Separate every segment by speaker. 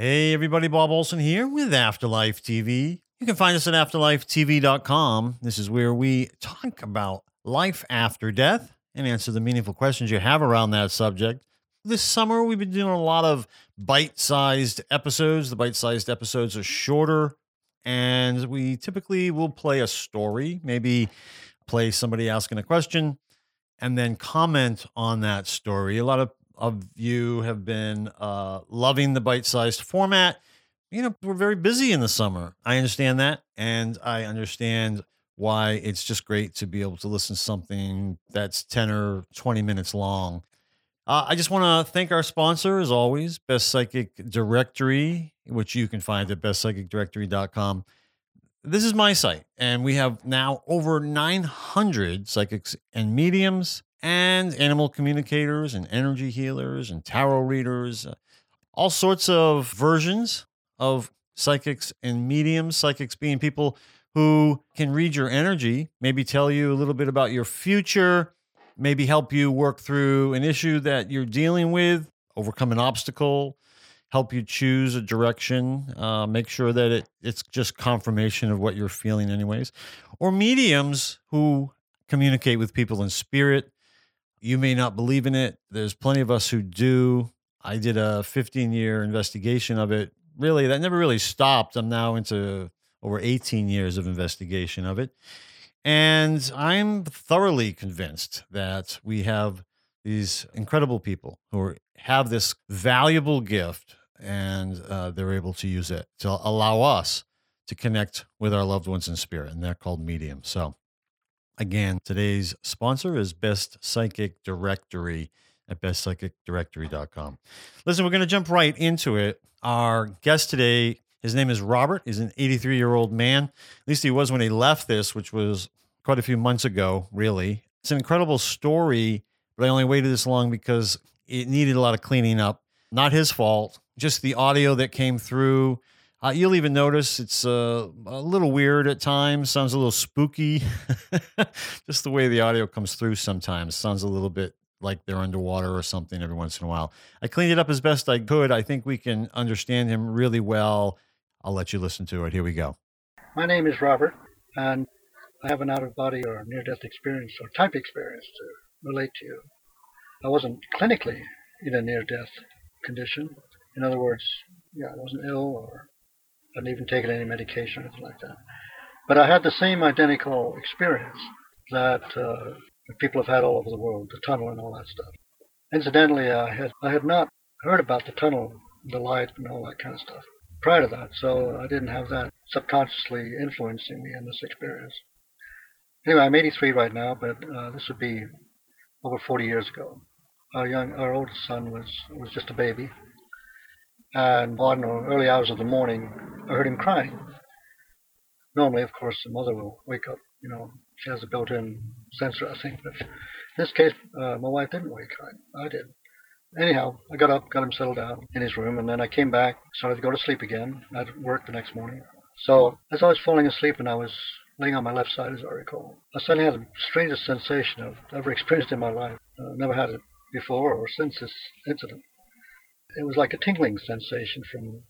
Speaker 1: Hey, everybody, Bob Olson here with Afterlife TV. You can find us at afterlifetv.com. This is where we talk about life after death and answer the meaningful questions you have around that subject. This summer, we've been doing a lot of bite sized episodes. The bite sized episodes are shorter, and we typically will play a story, maybe play somebody asking a question, and then comment on that story. A lot of of you have been uh, loving the bite sized format. You know, we're very busy in the summer. I understand that. And I understand why it's just great to be able to listen to something that's 10 or 20 minutes long. Uh, I just want to thank our sponsor, as always, Best Psychic Directory, which you can find at bestpsychicdirectory.com. This is my site, and we have now over 900 psychics and mediums and animal communicators and energy healers and tarot readers, uh, all sorts of versions of psychics and mediums. Psychics being people who can read your energy, maybe tell you a little bit about your future, maybe help you work through an issue that you're dealing with, overcome an obstacle, help you choose a direction, uh, make sure that it, it's just confirmation of what you're feeling, anyways. Or mediums who communicate with people in spirit you may not believe in it. There's plenty of us who do. I did a 15 year investigation of it. Really, that never really stopped. I'm now into over 18 years of investigation of it. And I'm thoroughly convinced that we have these incredible people who are, have this valuable gift and uh, they're able to use it to allow us to connect with our loved ones in spirit. And they're called mediums. So Again, today's sponsor is Best Psychic Directory at bestpsychicdirectory.com. Listen, we're going to jump right into it. Our guest today, his name is Robert. He's an 83 year old man. At least he was when he left this, which was quite a few months ago, really. It's an incredible story, but I only waited this long because it needed a lot of cleaning up. Not his fault, just the audio that came through uh, you'll even notice it's uh, a little weird at times, sounds a little spooky. Just the way the audio comes through sometimes sounds a little bit like they're underwater or something every once in a while. I cleaned it up as best I could. I think we can understand him really well. I'll let you listen to it. Here we go.
Speaker 2: My name is Robert, and I have an out of body or near death experience or type experience to relate to you. I wasn't clinically in a near death condition. In other words, yeah, I wasn't ill or hadn't even taken any medication or anything like that. But I had the same identical experience that uh, people have had all over the world, the tunnel and all that stuff. Incidentally, I had I had not heard about the tunnel, the light, and all that kind of stuff prior to that, so I didn't have that subconsciously influencing me in this experience. Anyway, I'm 83 right now, but uh, this would be over 40 years ago. Our young, our oldest son was was just a baby, and on early hours of the morning, I heard him crying. Normally, of course, the mother will wake up. You know, she has a built-in sensor, I think. But in this case, uh, my wife didn't wake up. I did. Anyhow, I got up, got him settled down in his room, and then I came back, started to go to sleep again. I had work the next morning. So as I was falling asleep and I was laying on my left side, as I recall, I suddenly had the strangest sensation I've ever experienced in my life. Uh, never had it before or since this incident. It was like a tingling sensation from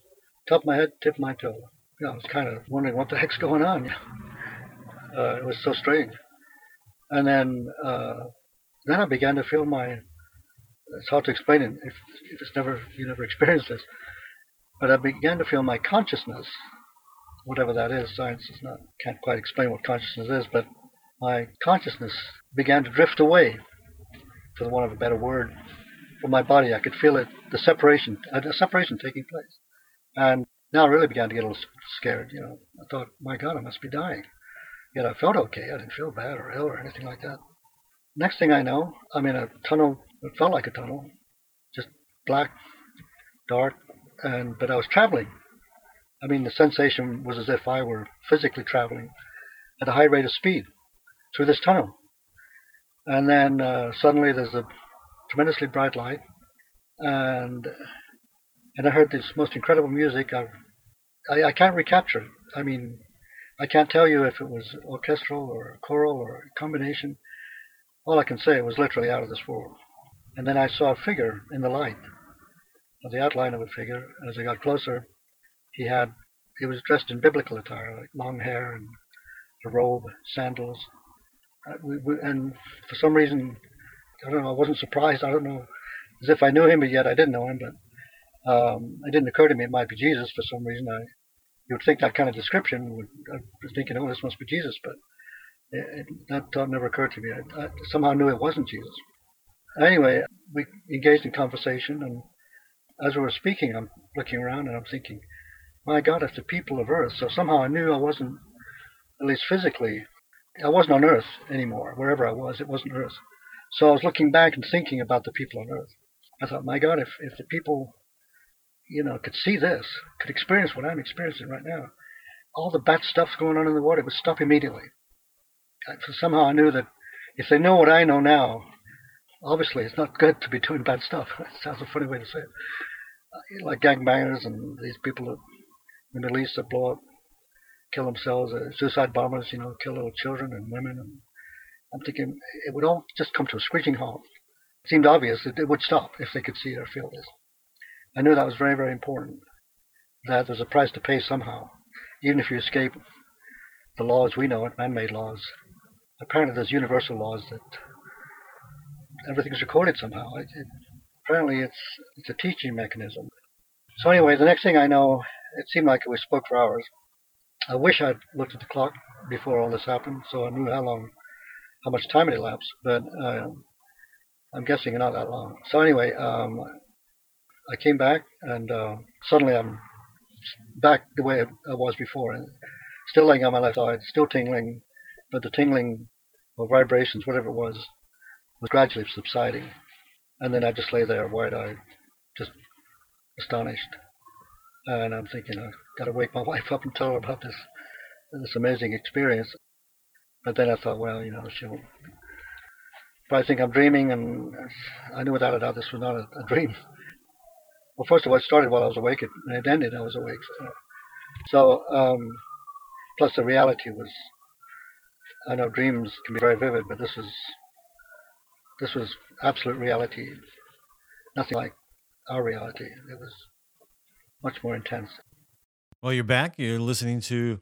Speaker 2: top of my head, tip of my toe. You know, I was kind of wondering what the heck's going on. Uh, it was so strange. And then, uh, then I began to feel my. It's hard to explain it if, if it's never you never experienced this. But I began to feel my consciousness, whatever that is. Science is not can't quite explain what consciousness is, but my consciousness began to drift away, for the want of a better word, from my body. I could feel it, the separation, a separation taking place. And now I really began to get a little scared. You know, I thought, my God, I must be dying. Yet I felt okay. I didn't feel bad or ill or anything like that. Next thing I know, I'm in a tunnel. It felt like a tunnel, just black, dark, and but I was traveling. I mean, the sensation was as if I were physically traveling at a high rate of speed through this tunnel. And then uh, suddenly there's a tremendously bright light, and and I heard this most incredible music. I, I, I can't recapture it. I mean, I can't tell you if it was orchestral or choral or a combination. All I can say it was literally out of this world. And then I saw a figure in the light, or the outline of a figure. As I got closer, he had he was dressed in biblical attire, like long hair and a robe, sandals. Uh, we, we, and for some reason, I don't know, I wasn't surprised. I don't know, as if I knew him, but yet I didn't know him. But um, it didn't occur to me it might be Jesus for some reason. I you would think that kind of description would. Was thinking, oh, this must be Jesus, but it, it, that thought never occurred to me. I, I somehow knew it wasn't Jesus. Anyway, we engaged in conversation, and as we were speaking, I'm looking around and I'm thinking, my God, it's the people of Earth. So somehow I knew I wasn't, at least physically, I wasn't on Earth anymore. Wherever I was, it wasn't Earth. So I was looking back and thinking about the people on Earth. I thought, my God, if, if the people, you know, could see this, could experience what I'm experiencing right now, all the bad stuff's going on in the water would stop immediately. So somehow I knew that if they know what I know now, obviously it's not good to be doing bad stuff. Sounds a funny way to say it. Uh, like gangbangers and these people that in the Middle East that blow up, kill themselves, uh, suicide bombers, you know, kill little children and women. And I'm thinking it would all just come to a screeching halt. It seemed obvious that it would stop if they could see or feel this. I knew that was very, very important. That there's a price to pay somehow, even if you escape the laws we know it, man-made laws. Apparently, there's universal laws that everything's recorded somehow. It, it, apparently, it's it's a teaching mechanism. So anyway, the next thing I know, it seemed like we spoke for hours. I wish I'd looked at the clock before all this happened, so I knew how long, how much time had elapsed. But uh, I'm guessing not that long. So anyway, um, I came back, and uh, suddenly I'm back the way I was before, and still laying on my left side, still tingling, but the tingling or vibrations, whatever it was, was gradually subsiding. And then I just lay there wide-eyed, just astonished. And I'm thinking, I've got to wake my wife up and tell her about this this amazing experience. But then I thought, well, you know, she'll probably think I'm dreaming, and I knew without a doubt this was not a, a dream. Well, first of all, it started while I was awake, and it ended I was awake. So, um, plus the reality was, I know dreams can be very vivid, but this was this was absolute reality, nothing like our reality. It was much more intense.
Speaker 1: Well, you're back. You're listening to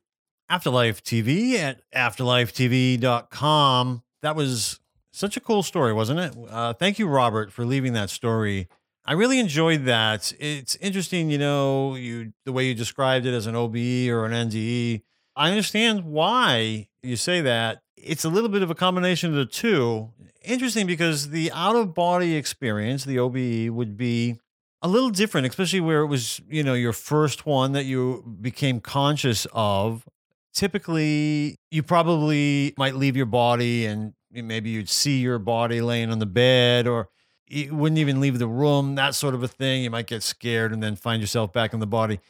Speaker 1: Afterlife TV at afterlifetv.com. That was such a cool story, wasn't it? Uh, thank you, Robert, for leaving that story. I really enjoyed that. It's interesting, you know, you the way you described it as an OBE or an NDE. I understand why you say that. It's a little bit of a combination of the two. Interesting because the out of body experience, the OBE, would be a little different, especially where it was, you know, your first one that you became conscious of. Typically, you probably might leave your body and maybe you'd see your body laying on the bed or you wouldn't even leave the room, that sort of a thing. You might get scared and then find yourself back in the body.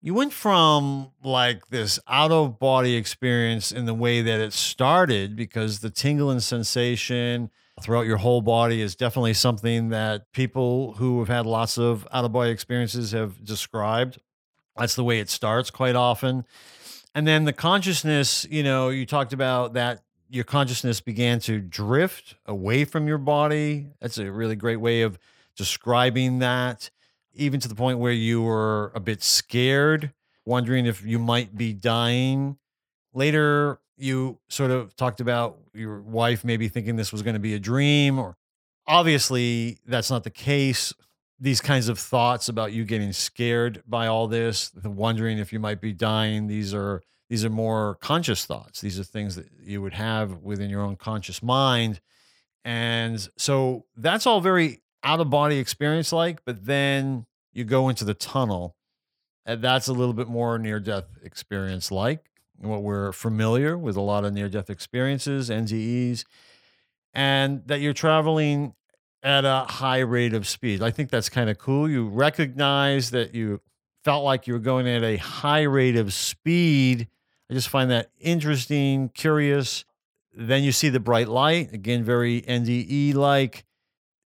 Speaker 1: You went from like this out of body experience in the way that it started because the tingling sensation, throughout your whole body is definitely something that people who have had lots of out of body experiences have described. That's the way it starts quite often. And then the consciousness, you know, you talked about that your consciousness began to drift away from your body. That's a really great way of describing that, even to the point where you were a bit scared, wondering if you might be dying. Later, you sort of talked about your wife maybe thinking this was going to be a dream or obviously that's not the case these kinds of thoughts about you getting scared by all this wondering if you might be dying. These are these are more conscious thoughts. These are things that you would have within your own conscious mind. And so that's all very out of body experience like but then you go into the tunnel and that's a little bit more near death experience like what we're familiar with a lot of near death experiences, NDEs, and that you're traveling at a high rate of speed. I think that's kind of cool. You recognize that you felt like you were going at a high rate of speed. I just find that interesting, curious. Then you see the bright light, again, very NDE like.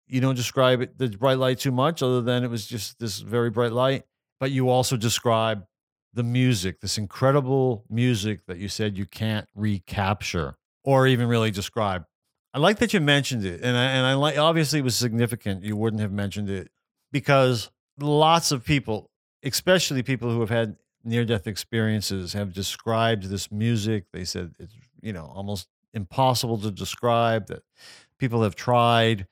Speaker 1: You don't describe it, the bright light too much, other than it was just this very bright light. But you also describe the music, this incredible music that you said you can't recapture or even really describe. I like that you mentioned it, and I, and I like obviously it was significant. You wouldn't have mentioned it because lots of people, especially people who have had near death experiences, have described this music. They said it's, you know, almost impossible to describe that people have tried.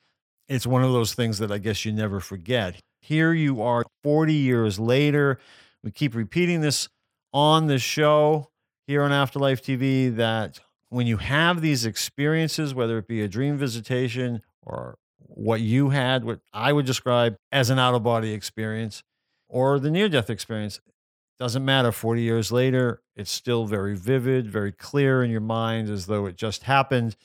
Speaker 1: It's one of those things that I guess you never forget. Here you are 40 years later. We keep repeating this on the show here on Afterlife TV that when you have these experiences, whether it be a dream visitation or what you had, what I would describe as an out of body experience, or the near death experience, doesn't matter. 40 years later, it's still very vivid, very clear in your mind as though it just happened.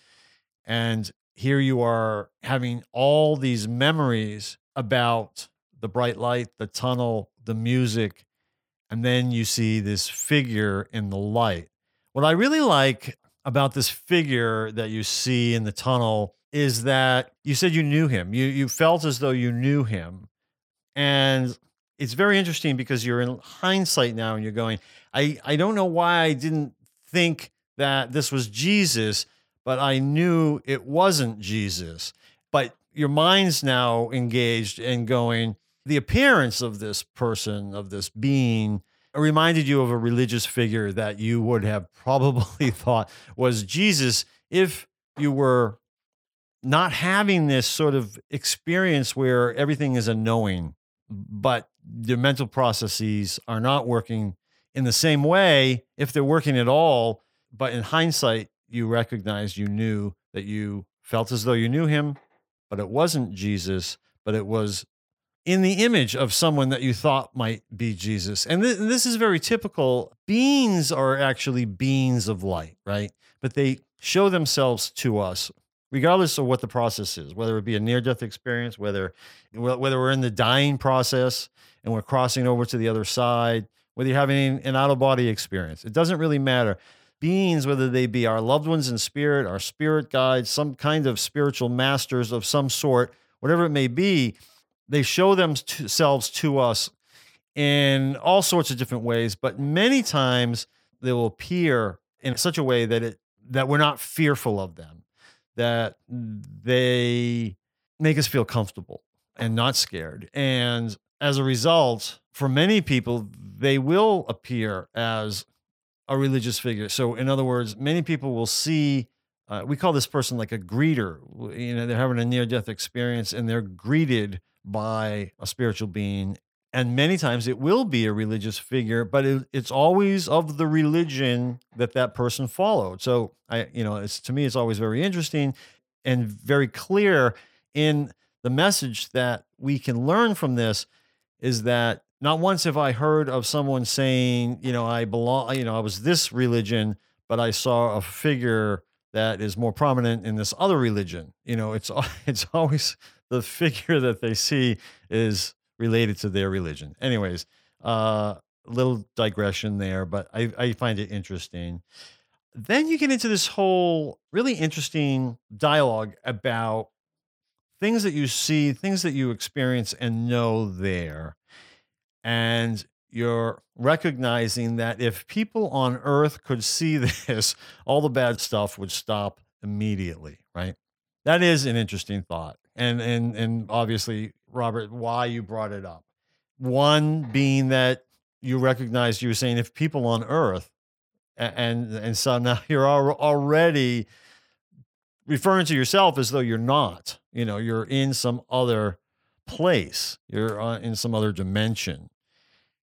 Speaker 1: And here you are having all these memories about the bright light, the tunnel, the music, and then you see this figure in the light. What I really like about this figure that you see in the tunnel is that you said you knew him. You you felt as though you knew him. And it's very interesting because you're in hindsight now and you're going, I, I don't know why I didn't think that this was Jesus, but I knew it wasn't Jesus. But your mind's now engaged and going, the appearance of this person, of this being, reminded you of a religious figure that you would have probably thought was Jesus if you were not having this sort of experience where everything is a knowing, but your mental processes are not working in the same way if they're working at all. But in hindsight, you recognize you knew that you felt as though you knew him, but it wasn't Jesus, but it was in the image of someone that you thought might be Jesus. And th- this is very typical. Beings are actually beings of light, right? But they show themselves to us regardless of what the process is, whether it be a near death experience, whether whether we're in the dying process and we're crossing over to the other side, whether you're having an out of body experience. It doesn't really matter. Beings, whether they be our loved ones in spirit, our spirit guides, some kind of spiritual masters of some sort, whatever it may be, they show themselves to us in all sorts of different ways, but many times they will appear in such a way that it that we're not fearful of them, that they make us feel comfortable and not scared. And as a result, for many people, they will appear as a religious figure. So, in other words, many people will see. Uh, we call this person like a greeter. You know, they're having a near-death experience, and they're greeted by a spiritual being. And many times it will be a religious figure, but it, it's always of the religion that that person followed. So I, you know, it's to me, it's always very interesting and very clear in the message that we can learn from this is that not once have I heard of someone saying, you know, I belong, you know, I was this religion, but I saw a figure that is more prominent in this other religion. You know, it's it's always the figure that they see is related to their religion. Anyways, uh, little digression there, but I, I find it interesting. Then you get into this whole really interesting dialogue about things that you see, things that you experience and know there. And you're recognizing that if people on earth could see this, all the bad stuff would stop immediately, right? That is an interesting thought. And and and obviously, Robert, why you brought it up. One being that you recognize you were saying if people on earth and and so now you're already referring to yourself as though you're not. You know, you're in some other place. You're uh, in some other dimension,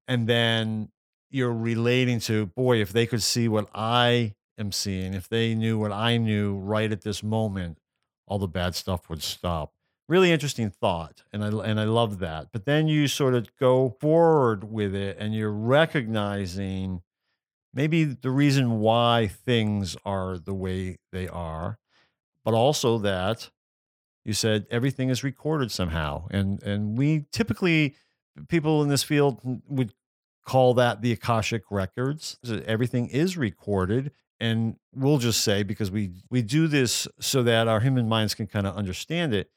Speaker 1: and then you're relating to boy. If they could see what I am seeing, if they knew what I knew right at this moment, all the bad stuff would stop. Really interesting thought, and I and I love that. But then you sort of go forward with it, and you're recognizing maybe the reason why things are the way they are but also that you said everything is recorded somehow. And and we typically people in this field would call that the Akashic records. Everything is recorded. And we'll just say because we we do this so that our human minds can kind of understand it,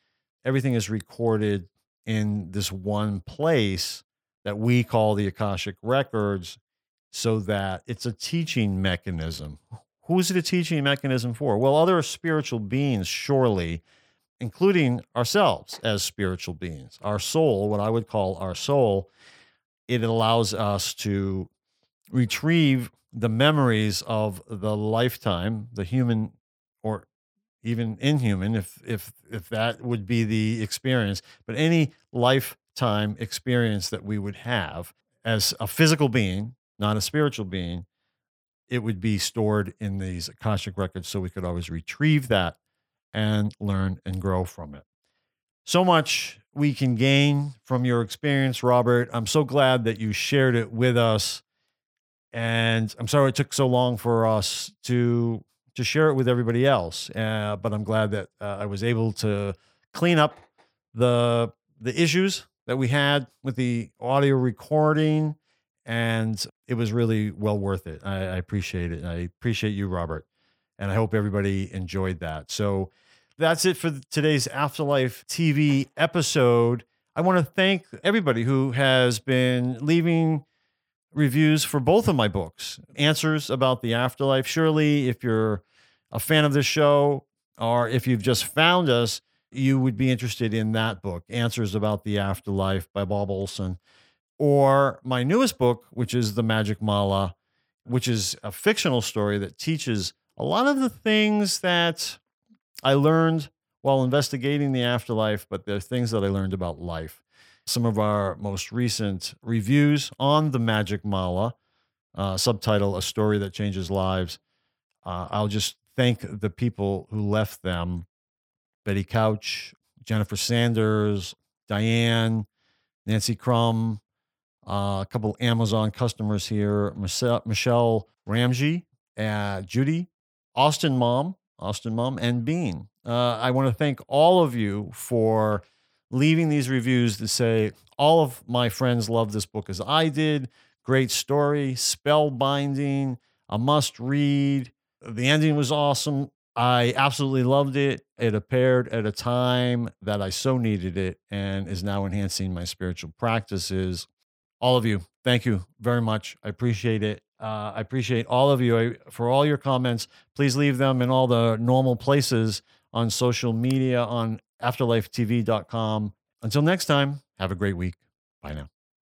Speaker 1: everything is recorded in this one place that we call the Akashic records so that it's a teaching mechanism. Who's it a teaching mechanism for? Well, other spiritual beings, surely, including ourselves as spiritual beings. Our soul, what I would call our soul, it allows us to retrieve the memories of the lifetime, the human or even inhuman, if if if that would be the experience, but any lifetime experience that we would have as a physical being, not a spiritual being, it would be stored in these Akashic records so we could always retrieve that and learn and grow from it. So much we can gain from your experience, Robert. I'm so glad that you shared it with us. And I'm sorry it took so long for us to to share it with everybody else. Uh, but I'm glad that uh, I was able to clean up the the issues that we had with the audio recording, and it was really well worth it. I, I appreciate it. I appreciate you, Robert, and I hope everybody enjoyed that. So that's it for today's Afterlife TV episode. I want to thank everybody who has been leaving reviews for both of my books Answers About the Afterlife. Surely, if you're a fan of this show or if you've just found us, you would be interested in that book, Answers About the Afterlife by Bob Olson, or my newest book, which is The Magic Mala, which is a fictional story that teaches a lot of the things that I learned while investigating the afterlife, but the things that I learned about life. Some of our most recent reviews on The Magic Mala, uh, subtitle A Story That Changes Lives. Uh, I'll just thank the people who left them Betty Couch, Jennifer Sanders, Diane, Nancy Crum, uh, a couple Amazon customers here, Michelle, Michelle Ramsey, uh, Judy, Austin Mom, Austin Mom, and Bean. Uh, I want to thank all of you for leaving these reviews to say all of my friends love this book as I did. Great story, spellbinding, a must read. The ending was awesome. I absolutely loved it. It appeared at a time that I so needed it and is now enhancing my spiritual practices. All of you, thank you very much. I appreciate it. Uh, I appreciate all of you I, for all your comments. Please leave them in all the normal places on social media on afterlifetv.com. Until next time, have a great week. Bye now.